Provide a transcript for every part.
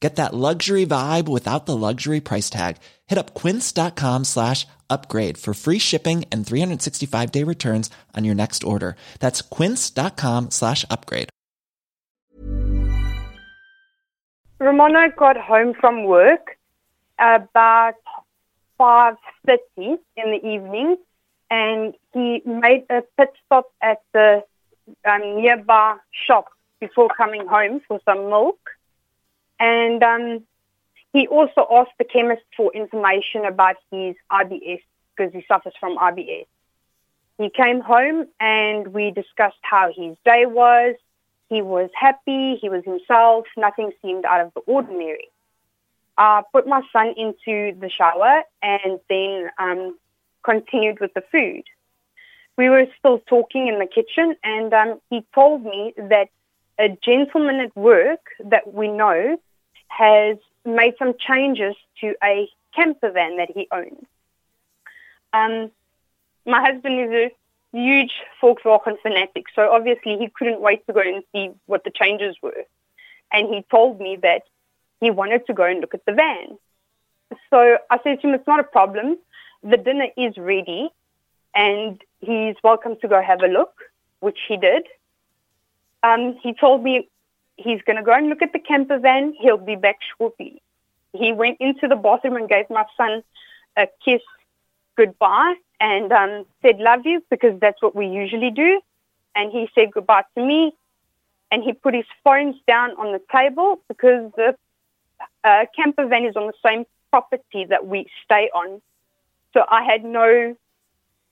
Get that luxury vibe without the luxury price tag. Hit up quince.com slash upgrade for free shipping and 365 day returns on your next order. That's quince.com slash upgrade. Romano got home from work about 5.30 in the evening and he made a pit stop at the um, nearby shop before coming home for some milk. And um, he also asked the chemist for information about his IBS because he suffers from IBS. He came home and we discussed how his day was. He was happy, he was himself, nothing seemed out of the ordinary. I put my son into the shower and then um, continued with the food. We were still talking in the kitchen and um, he told me that a gentleman at work that we know has made some changes to a camper van that he owns. Um, my husband is a huge Volkswagen fanatic, so obviously he couldn't wait to go and see what the changes were. And he told me that he wanted to go and look at the van. So I said to him, it's not a problem. The dinner is ready and he's welcome to go have a look, which he did. Um, he told me he's going to go and look at the camper van. He'll be back shortly. He went into the bathroom and gave my son a kiss goodbye and um, said, love you, because that's what we usually do. And he said goodbye to me. And he put his phones down on the table because the uh, camper van is on the same property that we stay on. So I had no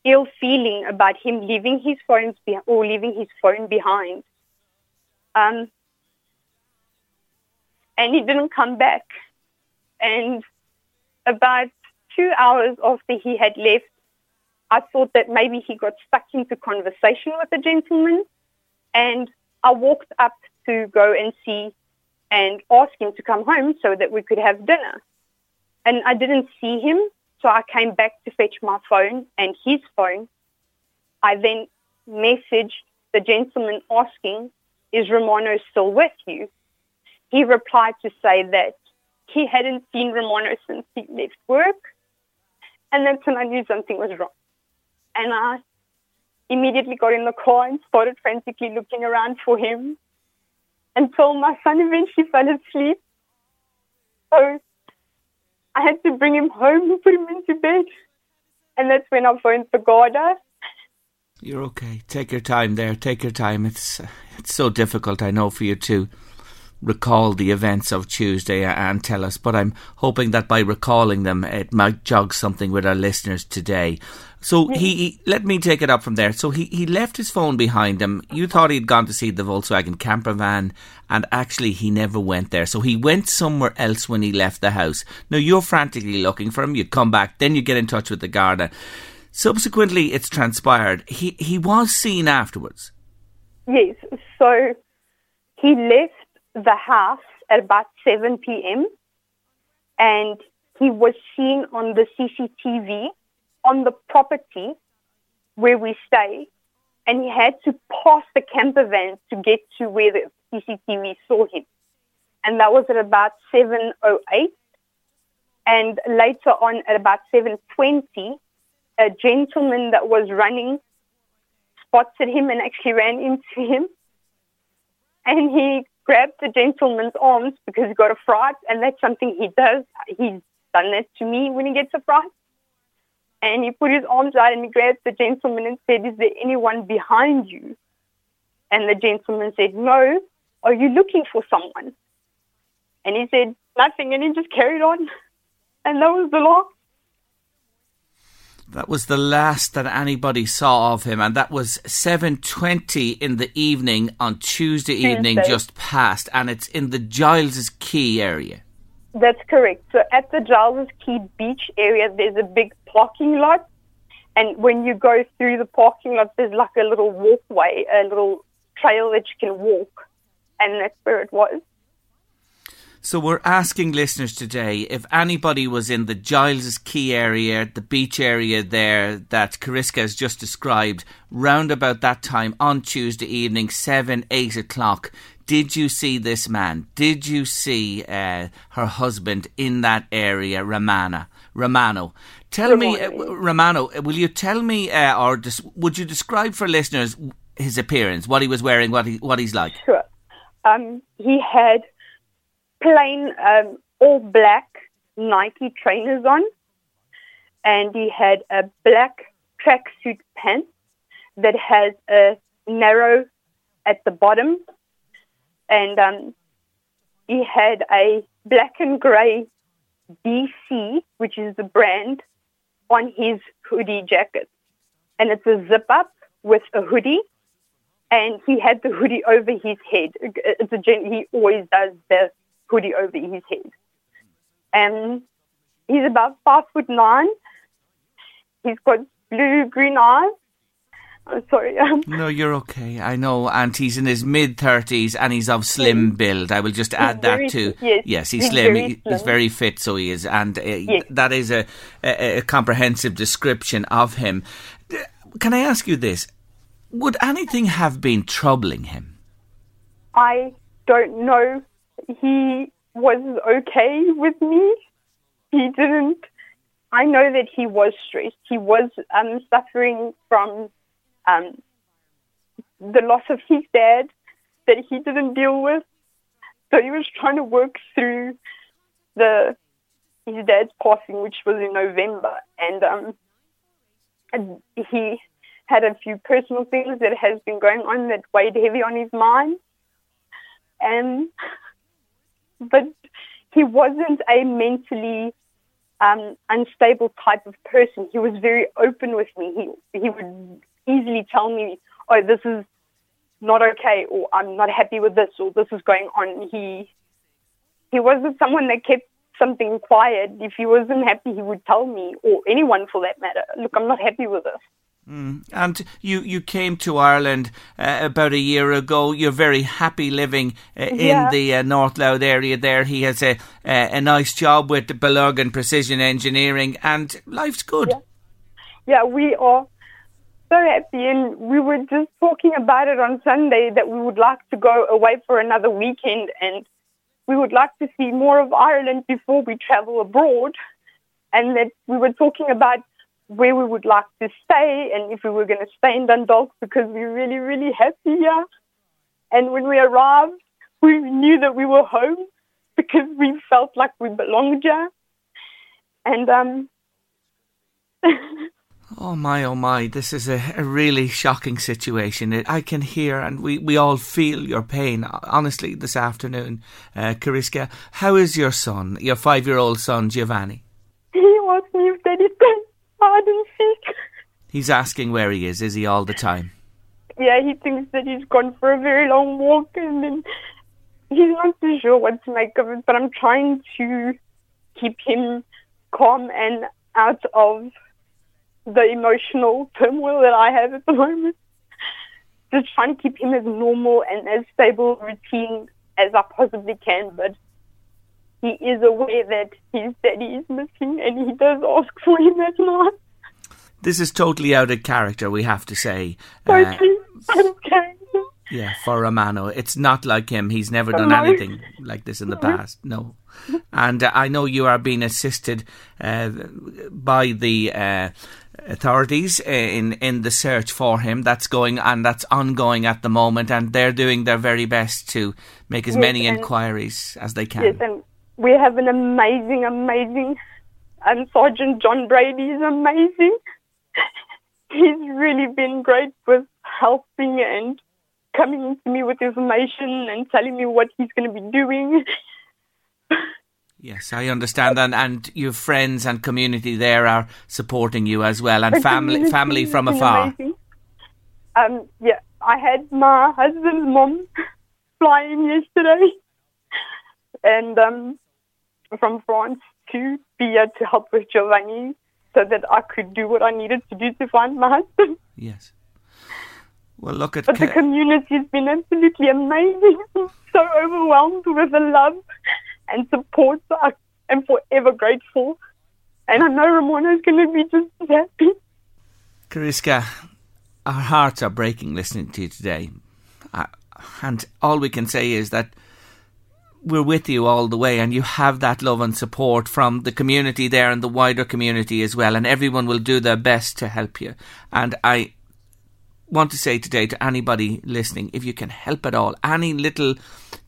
ill feeling about him leaving his phones be- or leaving his phone behind. Um, and he didn't come back. And about two hours after he had left, I thought that maybe he got stuck into conversation with the gentleman. And I walked up to go and see and ask him to come home so that we could have dinner. And I didn't see him, so I came back to fetch my phone and his phone. I then messaged the gentleman asking, Is Romano still with you? He replied to say that he hadn't seen Romano since he left work. And that's when I knew something was wrong. And I immediately got in the car and started frantically looking around for him until my son eventually fell asleep. So I had to bring him home and put him into bed. And that's when I phoned the Garda. You're okay. Take your time there. Take your time. It's it's so difficult, I know, for you to recall the events of Tuesday and tell us, but I'm hoping that by recalling them, it might jog something with our listeners today. So he, he, let me take it up from there. So he, he left his phone behind him. You thought he'd gone to see the Volkswagen camper van, and actually he never went there. So he went somewhere else when he left the house. Now you're frantically looking for him. You come back, then you get in touch with the Garda. Subsequently, it's transpired he he was seen afterwards. Yes. So he left the house at about 7 p.m. and he was seen on the CCTV on the property where we stay and he had to pass the camper van to get to where the CCTV saw him. And that was at about 7.08. And later on at about 7.20, a gentleman that was running spotted him and actually ran into him. And he grabbed the gentleman's arms because he got a fright, and that's something he does. He's done that to me when he gets a fright. And he put his arms out and he grabbed the gentleman and said, Is there anyone behind you? And the gentleman said, no, are you looking for someone? And he said, nothing. And he just carried on. And that was the last. That was the last that anybody saw of him, and that was seven twenty in the evening on Tuesday, Tuesday evening, just past, and it's in the Giles's Quay area. That's correct. So at the Giles's Quay beach area, there's a big parking lot, and when you go through the parking lot, there's like a little walkway, a little trail that you can walk, and that's where it was. So we're asking listeners today if anybody was in the Giles's Quay area, the beach area there that Cariska has just described, round about that time on Tuesday evening, seven, eight o'clock. Did you see this man? Did you see uh, her husband in that area, Romana? Romano. Tell me, uh, Romano, will you tell me, uh, or des- would you describe for listeners his appearance, what he was wearing, what he what he's like? Sure. Um, he had plain um, all black Nike trainers on, and he had a black tracksuit pants that has a narrow at the bottom, and um, he had a black and grey DC, which is the brand, on his hoodie jacket, and it's a zip up with a hoodie. And he had the hoodie over his head. It's a gen- he always does the hoodie over his head. And he's about five foot nine. He's got blue green eyes. I'm sorry. no, you're okay. I know. And he's in his mid 30s and he's of slim build. I will just add that too. Yes, yes he's, he's slim. He, slim. He's very fit, so he is. And uh, yes. that is a, a, a comprehensive description of him. Can I ask you this? Would anything have been troubling him? I don't know. He was okay with me. He didn't. I know that he was stressed. He was um, suffering from um, the loss of his dad that he didn't deal with. So he was trying to work through the his dad's passing, which was in November, and um, and he had a few personal things that has been going on that weighed heavy on his mind. And but he wasn't a mentally um, unstable type of person. He was very open with me. He he would easily tell me, "Oh, this is not okay," or "I'm not happy with this," or "This is going on." He he wasn't someone that kept something quiet. If he wasn't happy, he would tell me, or anyone for that matter. Look, I'm not happy with this. Mm. And you, you came to Ireland uh, about a year ago. You're very happy living uh, yeah. in the uh, North Louth area there. He has a a nice job with Belogan Precision Engineering, and life's good. Yeah. yeah, we are so happy, and we were just talking about it on Sunday that we would like to go away for another weekend, and we would like to see more of Ireland before we travel abroad, and that we were talking about where we would like to stay and if we were going to stay in Dundalk because we were really, really happy here. And when we arrived, we knew that we were home because we felt like we belonged here. And, um, Oh my, oh my, this is a, a really shocking situation. It, I can hear and we, we all feel your pain, honestly, this afternoon. Uh, Cariska, how is your son, your five year old son, Giovanni? He wants me if He's asking where he is, is he all the time? Yeah, he thinks that he's gone for a very long walk and then he's not too sure what to make of it, but I'm trying to keep him calm and out of the emotional turmoil that I have at the moment. Just trying to keep him as normal and as stable routine as I possibly can, but he is aware that his daddy is missing and he does ask for him at night. This is totally out of character, we have to say. Uh, out of character. Yeah, for Romano. It's not like him. He's never done anything like this in the past. No. And uh, I know you are being assisted uh, by the uh, authorities in in the search for him. That's going and that's ongoing at the moment, and they're doing their very best to make as yes, many inquiries as they can. Yes, and we have an amazing, amazing, and Sergeant John Brady is amazing. He's really been great with helping and coming into me with information and telling me what he's going to be doing. Yes, I understand, and and your friends and community there are supporting you as well, and family family from afar. amazing. Um, yeah, I had my husband's mom flying yesterday, and um, from France to be here to help with Giovanni, so that I could do what I needed to do to find my husband. Yes. Well, look at But the community has been absolutely amazing. I'm so overwhelmed with the love and support. I am forever grateful. And I know Ramona is going to be just as happy. Kariska, our hearts are breaking listening to you today. Uh, and all we can say is that we're with you all the way, and you have that love and support from the community there and the wider community as well, and everyone will do their best to help you. And I want to say today to anybody listening, if you can help at all, any little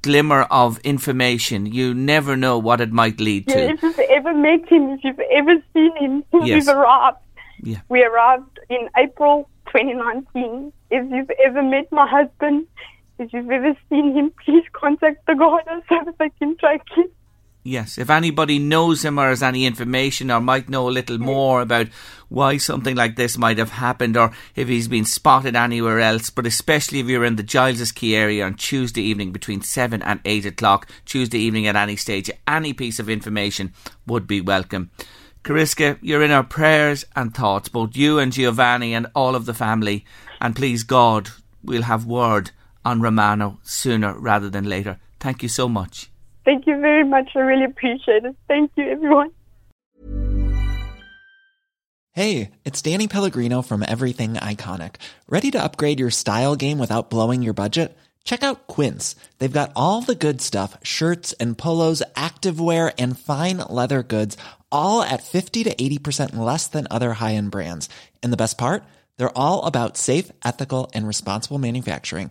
glimmer of information, you never know what it might lead to. Yeah, if you've ever met him, if you've ever seen him, Yes. we've arrived. Yeah. We arrived in April 2019. If you've ever met my husband, if you've ever seen him, please contact the garda so that they can track him. Yes, if anybody knows him or has any information or might know a little more about why something like this might have happened or if he's been spotted anywhere else, but especially if you're in the Giles's Quay area on Tuesday evening between 7 and 8 o'clock, Tuesday evening at any stage, any piece of information would be welcome. Kariska, you're in our prayers and thoughts, both you and Giovanni and all of the family, and please God, we'll have word on Romano sooner rather than later. Thank you so much. Thank you very much. I really appreciate it. Thank you, everyone. Hey, it's Danny Pellegrino from Everything Iconic. Ready to upgrade your style game without blowing your budget? Check out Quince. They've got all the good stuff shirts and polos, activewear, and fine leather goods, all at 50 to 80% less than other high end brands. And the best part? They're all about safe, ethical, and responsible manufacturing.